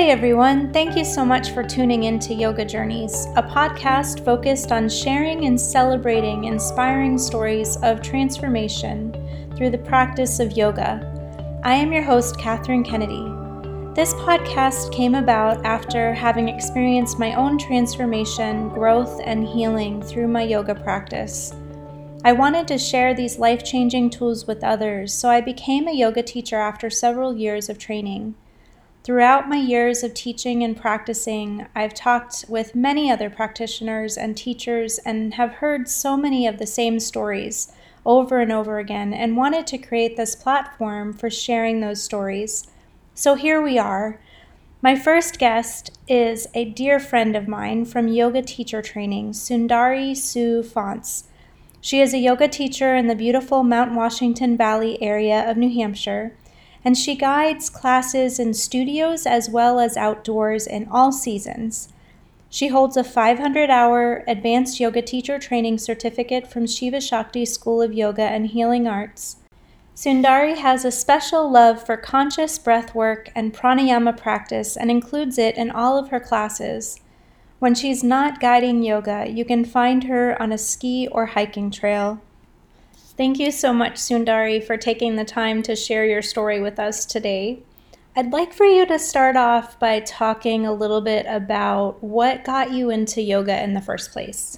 Hey everyone, thank you so much for tuning in to Yoga Journeys, a podcast focused on sharing and celebrating inspiring stories of transformation through the practice of yoga. I am your host, Katherine Kennedy. This podcast came about after having experienced my own transformation, growth, and healing through my yoga practice. I wanted to share these life changing tools with others, so I became a yoga teacher after several years of training. Throughout my years of teaching and practicing, I've talked with many other practitioners and teachers and have heard so many of the same stories over and over again and wanted to create this platform for sharing those stories. So here we are. My first guest is a dear friend of mine from yoga teacher training, Sundari Sue Fonts. She is a yoga teacher in the beautiful Mount Washington Valley area of New Hampshire and she guides classes in studios as well as outdoors in all seasons. She holds a 500 hour advanced yoga teacher training certificate from Shiva Shakti School of Yoga and Healing Arts. Sundari has a special love for conscious breath work and pranayama practice and includes it in all of her classes. When she's not guiding yoga, you can find her on a ski or hiking trail. Thank you so much, Sundari, for taking the time to share your story with us today. I'd like for you to start off by talking a little bit about what got you into yoga in the first place.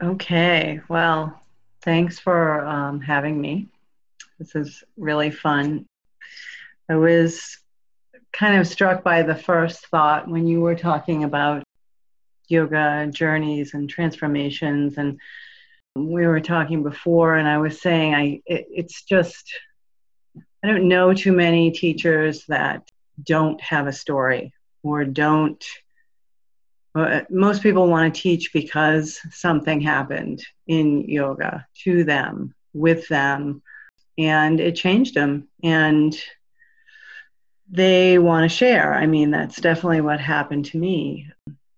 Okay, well, thanks for um, having me. This is really fun. I was kind of struck by the first thought when you were talking about yoga journeys and transformations and we were talking before and i was saying i it, it's just i don't know too many teachers that don't have a story or don't uh, most people want to teach because something happened in yoga to them with them and it changed them and they want to share. I mean that's definitely what happened to me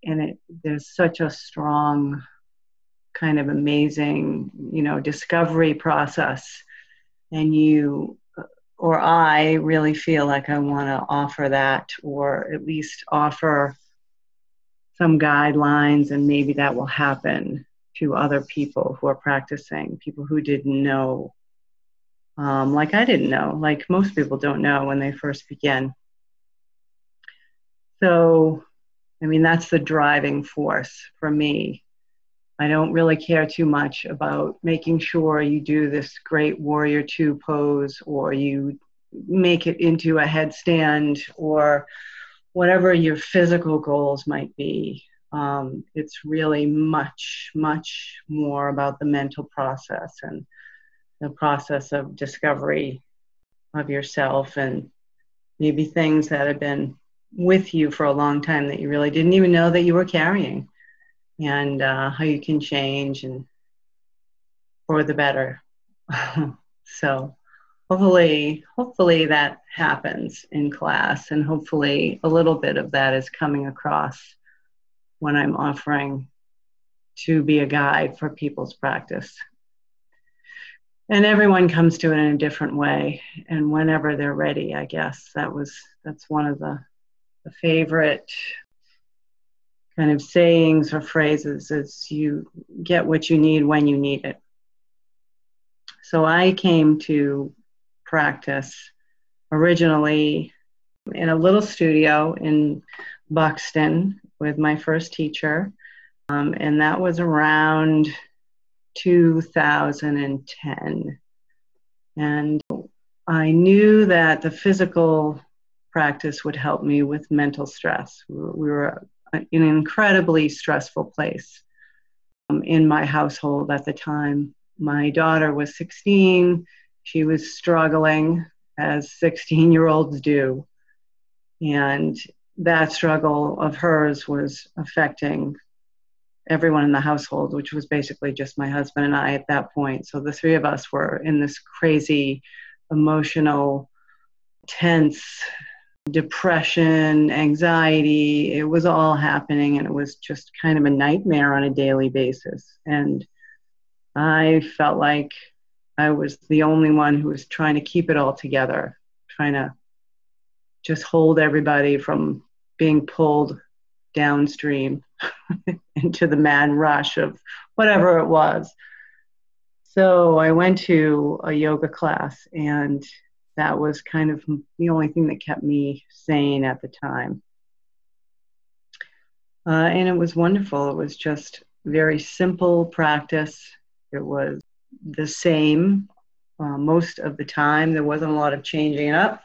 and it there's such a strong kind of amazing, you know, discovery process. And you or I really feel like I want to offer that or at least offer some guidelines, and maybe that will happen to other people who are practicing, people who didn't know, um, like I didn't know, like most people don't know when they first begin. So, I mean, that's the driving force for me I don't really care too much about making sure you do this great warrior two pose or you make it into a headstand or whatever your physical goals might be. Um, it's really much, much more about the mental process and the process of discovery of yourself and maybe things that have been with you for a long time that you really didn't even know that you were carrying and uh, how you can change and for the better. so hopefully, hopefully that happens in class, and hopefully a little bit of that is coming across when I'm offering to be a guide for people's practice. And everyone comes to it in a different way, and whenever they're ready, I guess that was that's one of the the favorite kind of sayings or phrases is you get what you need when you need it. So I came to practice originally in a little studio in Buxton with my first teacher, um, and that was around 2010. And I knew that the physical practice would help me with mental stress. We were an incredibly stressful place um, in my household at the time. My daughter was 16. She was struggling, as 16 year olds do. And that struggle of hers was affecting everyone in the household, which was basically just my husband and I at that point. So the three of us were in this crazy, emotional, tense depression, anxiety, it was all happening and it was just kind of a nightmare on a daily basis. And I felt like I was the only one who was trying to keep it all together, trying to just hold everybody from being pulled downstream into the mad rush of whatever it was. So I went to a yoga class, and that was kind of the only thing that kept me sane at the time. Uh, and it was wonderful. It was just very simple practice. It was the same uh, most of the time. There wasn't a lot of changing up.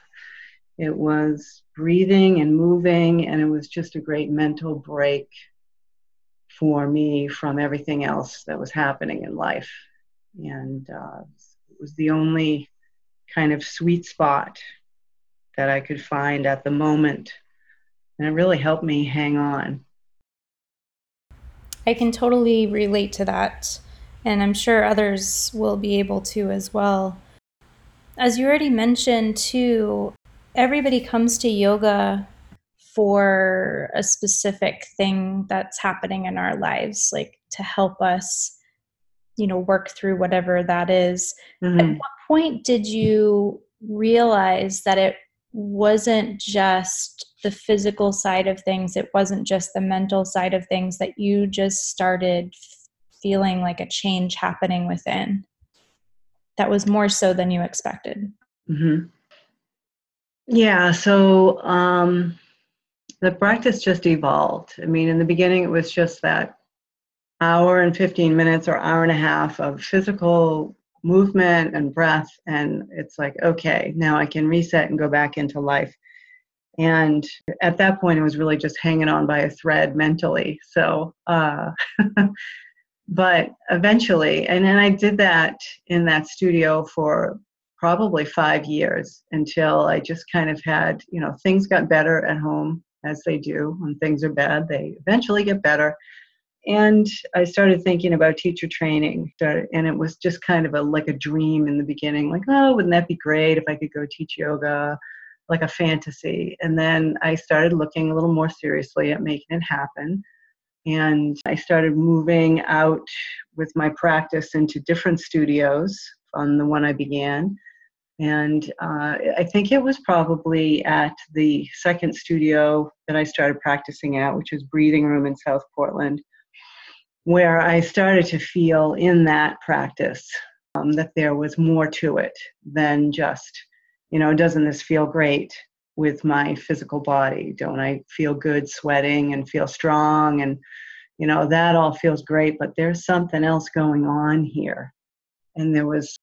It was breathing and moving, and it was just a great mental break for me from everything else that was happening in life. And uh, it was the only kind of sweet spot that I could find at the moment. And it really helped me hang on. I can totally relate to that, and I'm sure others will be able to as well. As you already mentioned, too, everybody comes to yoga for a specific thing that's happening in our lives, like to help us, you know, work through whatever that is. Mm-hmm. At what point did you realize that it wasn't just the physical side of things, it wasn't just the mental side of things, that you just started feeling like a change happening within that was more so than you expected? Mm-hmm. Yeah, so um, the practice just evolved. I mean, in the beginning, it was just that hour and 15 minutes or hour and a half of physical movement and breath. And it's like, okay, now I can reset and go back into life. And at that point, it was really just hanging on by a thread mentally. So, uh, but eventually, and then I did that in that studio for probably five years until I just kind of had, you know, things got better at home as they do. When things are bad, they eventually get better and I started thinking about teacher training, and it was just kind of a like a dream in the beginning, like, oh, wouldn't that be great if I could go teach yoga, like a fantasy. And then I started looking a little more seriously at making it happen, and I started moving out with my practice into different studios on the one I began. And uh, I think it was probably at the second studio that I started practicing at, which was Breathing Room in South Portland where I started to feel in that practice um, that there was more to it than just, you know, doesn't this feel great with my physical body? Don't I feel good sweating and feel strong? And, you know, that all feels great, but there's something else going on here. And there was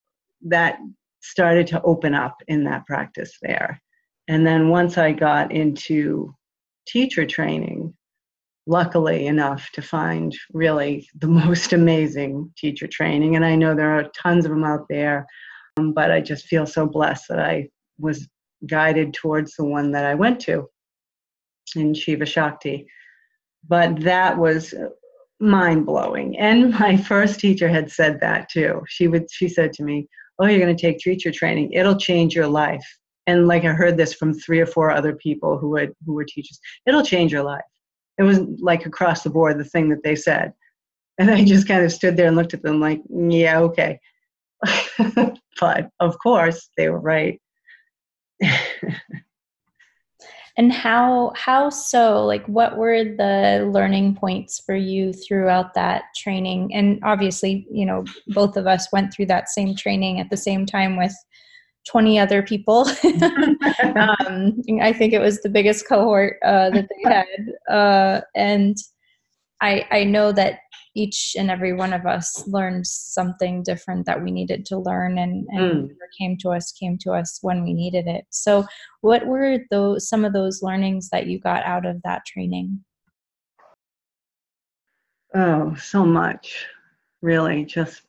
that started to open up in that practice there. And then once I got into teacher training, luckily enough to find really the most amazing teacher training. And I know there are tons of them out there, um, but I just feel so blessed that I was guided towards the one that I went to in Shiva Shakti. But that was mind blowing. And my first teacher had said that too. She would she said to me, "Oh, you're going to take teacher training. It'll change your life." And like I heard this from three or four other people who would who were teachers. It'll change your life it was like across the board the thing that they said. And i just kind of stood there and looked at them like yeah okay. But of course they were right. And how how so? Like what were the learning points for you throughout that training? And obviously you know both of us went through that same training at the same time with 20 other people. um, I think it was the biggest cohort uh, that they had. Uh, and I, I know that each and every one of us learned something different that we needed to learn and, and mm. came to us came to us when we needed it. So what were those some of those learnings that you got out of that training? Oh, so much. Really, just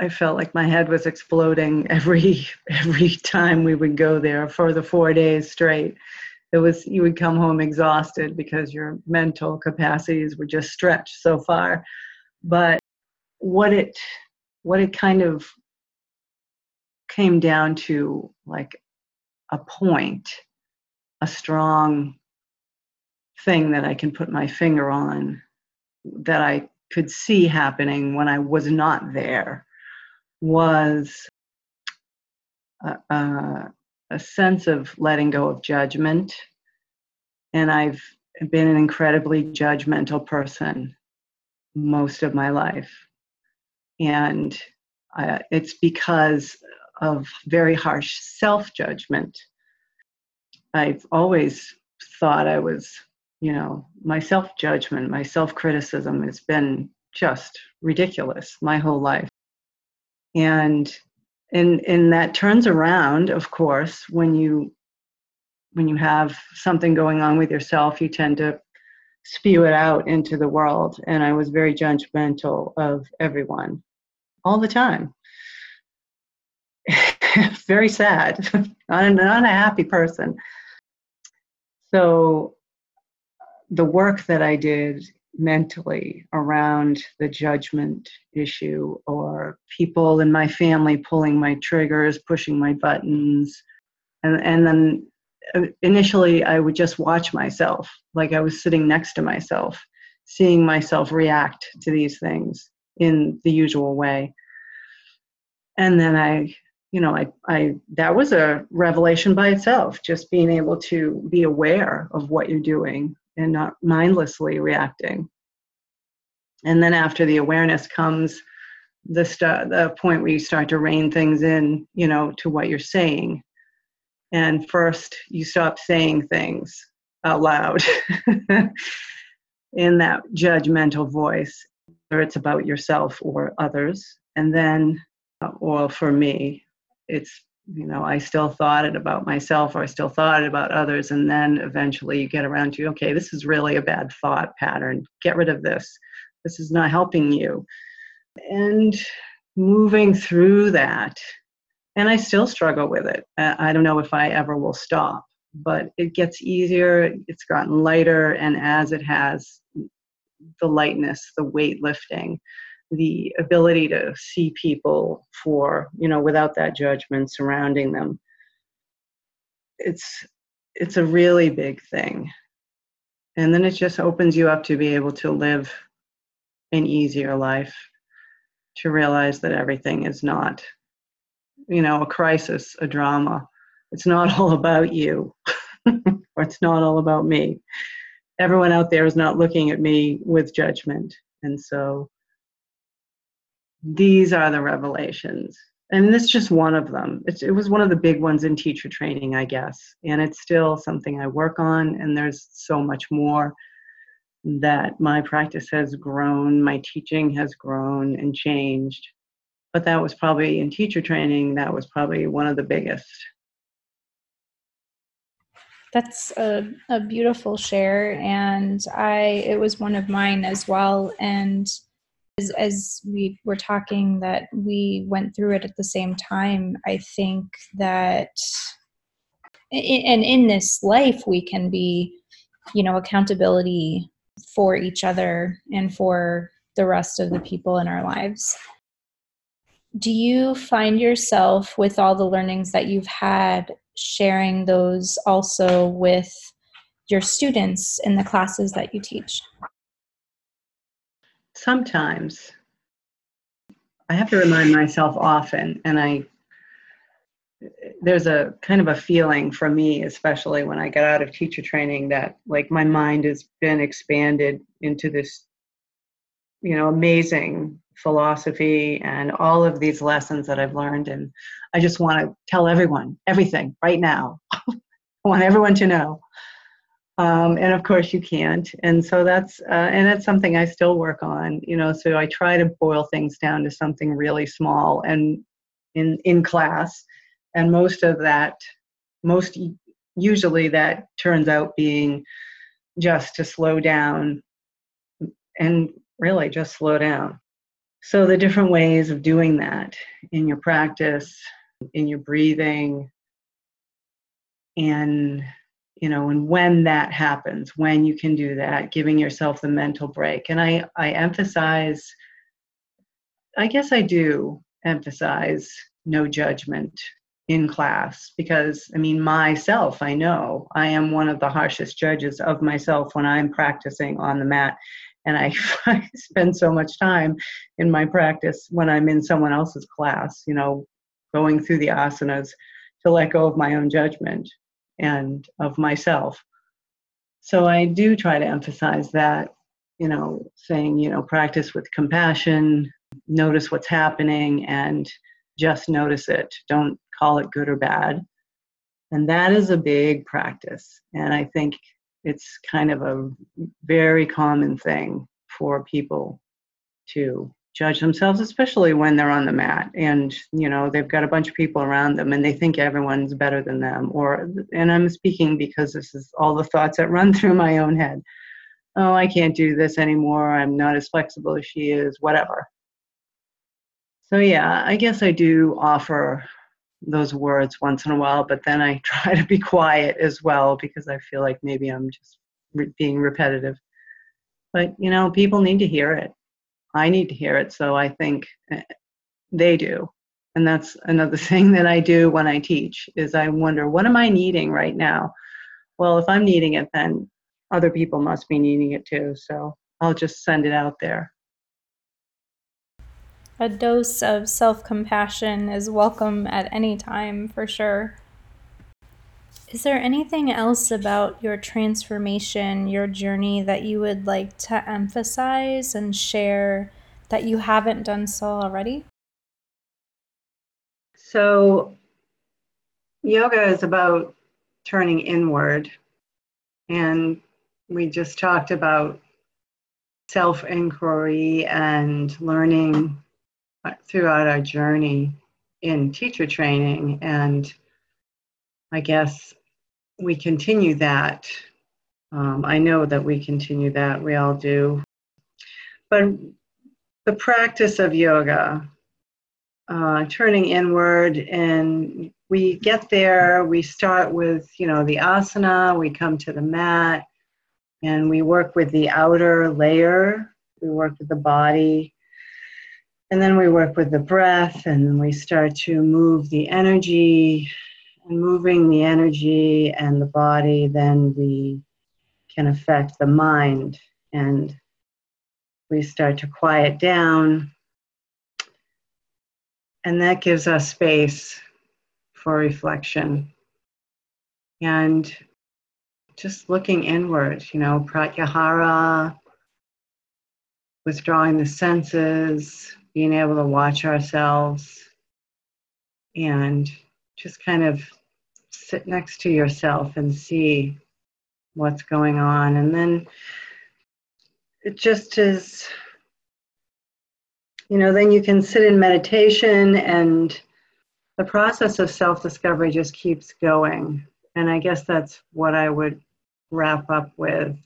I felt like my head was exploding every every time we would go there for the four days straight. It was you would come home exhausted because your mental capacities were just stretched so far. But what it what it kind of came down to like a point, a strong thing that I can put my finger on that I could see happening when I was not there was uh, uh, a sense of letting go of judgment. And I've been an incredibly judgmental person most of my life. And uh, it's because of very harsh self judgment. I've always thought I was, you know, my self judgment, my self criticism has been just ridiculous my whole life. And and and that turns around, of course, when you when you have something going on with yourself, you tend to spew it out into the world. And I was very judgmental of everyone all the time. very sad, not, a, not a happy person. So, the work that I did mentally around the judgment issue or people in my family pulling my triggers, pushing my buttons. And, and then uh, initially, I would just watch myself, like I was sitting next to myself, seeing myself react to these things in the usual way. And then I you know, I, I that was a revelation by itself, just being able to be aware of what you're doing and not mindlessly reacting. And then after the awareness comes the st- the point where you start to rein things in, you know, to what you're saying. And first, you stop saying things out loud in that judgmental voice, whether it's about yourself or others. And then, uh, well, for me, it's you know i still thought it about myself or i still thought it about others. And then eventually you get around to okay this is really a bad thought pattern. Get rid of this. This is not helping you. And moving through that and i still struggle with it. I don't know if i ever will stop but it gets easier. It's gotten lighter. And as it has the lightness the weight lifting the ability to see people for you know without that judgment surrounding them. It's it's a really big thing. And then it just opens you up to be able to live an easier life to realize that everything is not you know a crisis a drama. It's not all about you or it's not all about me. Everyone out there is not looking at me with judgment. And so these are the revelations. And this is just one of them. It's, it was one of the big ones in teacher training i guess. And it's still something i work on and there's so much more that my practice has grown my teaching has grown and changed. But that was probably in teacher training that was probably one of the biggest. That's a, a beautiful share and i it was one of mine as well. And as, as we were talking that we went through it at the same time i think that and in this life we can be you know accountability for each other and for the rest of the people in our lives. Do you find yourself with all the learnings that you've had sharing those also with your students in the classes that you teach sometimes I have to remind myself often, and I there's a kind of a feeling for me, especially when I get out of teacher training, that like my mind has been expanded into this, you know, amazing philosophy and all of these lessons that I've learned. And I just want to tell everyone everything right now. I want everyone to know um, and of course you can't. And so that's uh, and that's something i still work on you know so i try to boil things down to something really small and in in class. And most of that most usually that turns out being just to slow down and really just slow down. So the different ways of doing that in your practice in your breathing and you know and when that happens when you can do that giving yourself the mental break. And i i emphasize i guess i do emphasize no judgment in class because i mean myself i know i am one of the harshest judges of myself when i'm practicing on the mat. And I, I spend so much time in my practice when i'm in someone else's class you know going through the asanas to let go of my own judgment and of myself. So I do try to emphasize that, you know, saying, you know, practice with compassion, notice what's happening, and just notice it. Don't call it good or bad. And that is a big practice. And I think it's kind of a very common thing for people to judge themselves, especially when they're on the mat and you know they've got a bunch of people around them and they think everyone's better than them. Or and I'm speaking because this is all the thoughts that run through my own head. Oh, I can't do this anymore. I'm not as flexible as she is. Whatever. So yeah, I guess I do offer those words once in a while, but then I try to be quiet as well because I feel like maybe I'm just re- being repetitive. But you know, people need to hear it. I need to hear it, so I think eh, they do. And that's another thing that I do when I teach is I wonder what am I needing right now? Well, if I'm needing it, then other people must be needing it too. So I'll just send it out there a dose of self compassion is welcome at any time for sure. Is there anything else about your transformation, your journey that you would like to emphasize and share that you haven't done so already? So, yoga is about turning inward. And we just talked about self inquiry and learning uh, throughout our journey in teacher training. And I guess we continue that. Um, I know that we continue that, we all do. But the practice of yoga, uh, turning inward, and we get there, we start with, you know, the asana, we come to the mat, and we work with the outer layer, we work with the body and then we work with the breath and we start to move the energy and moving the energy and the body, then we can affect the mind and we start to quiet down. And that gives us space for reflection. And just looking inward, you know, pratyahara, withdrawing the senses, being able to watch ourselves and just kind of sit next to yourself and see what's going on. And then it just is, you know, then you can sit in meditation and the process of self discovery just keeps going. And I guess that's what I would wrap up with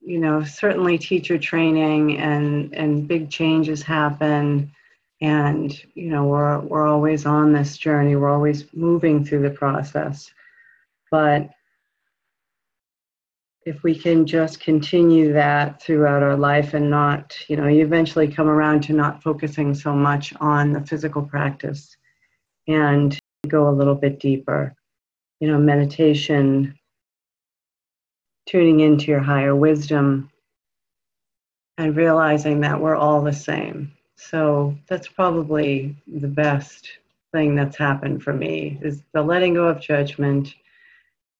you know, certainly teacher training and, and big changes happen. And, you know, we're, we're always on this journey, we're always moving through the process. But if we can just continue that throughout our life and not, you know, you eventually come around to not focusing so much on the physical practice and go a little bit deeper. You know, meditation tuning into your higher wisdom and realizing that we're all the same. So that's probably the best thing that's happened for me is the letting go of judgment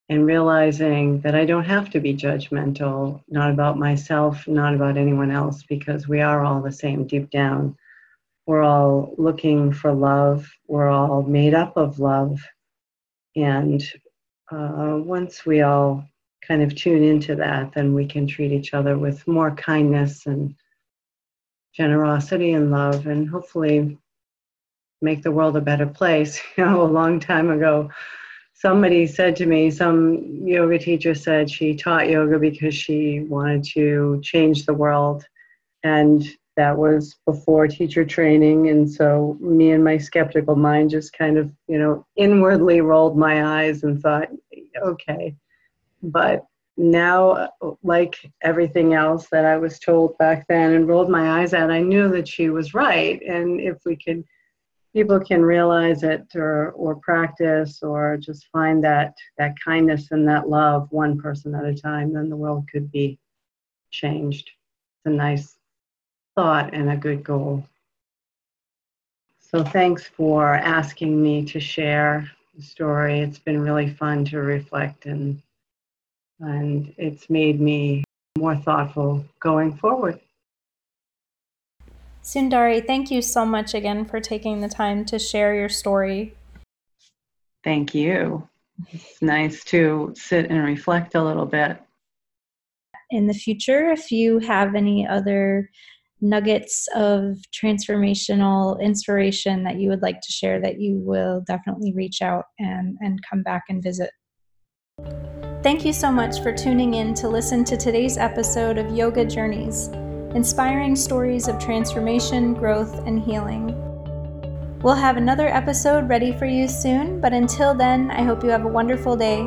and realizing that I don't have to be judgmental, not about myself, not about anyone else, because we are all the same deep down. We're all looking for love. We're all made up of love. And uh, once we all kind of tune into that, then we can treat each other with more kindness and generosity and love, and hopefully make the world a better place. You know, a long time ago, somebody said to me, some yoga teacher said she taught yoga because she wanted to change the world. And that was before teacher training. And so me and my skeptical mind just kind of, you know, inwardly rolled my eyes and thought, okay, but now like everything else that i was told back then and rolled my eyes at i knew that she was right. And if we could people can realize it or or practice or just find that that kindness and that love one person at a time then the world could be changed. It's a nice thought and a good goal. So thanks for asking me to share the story. It's been really fun to reflect and and it's made me more thoughtful going forward. Sundari, thank you so much again for taking the time to share your story. Thank you. It's nice to sit and reflect a little bit. In the future, if you have any other nuggets of transformational inspiration that you would like to share, that you will definitely reach out and, and come back and visit. Thank you so much for tuning in to listen to today's episode of Yoga Journeys, inspiring stories of transformation, growth, and healing. We'll have another episode ready for you soon, but until then, I hope you have a wonderful day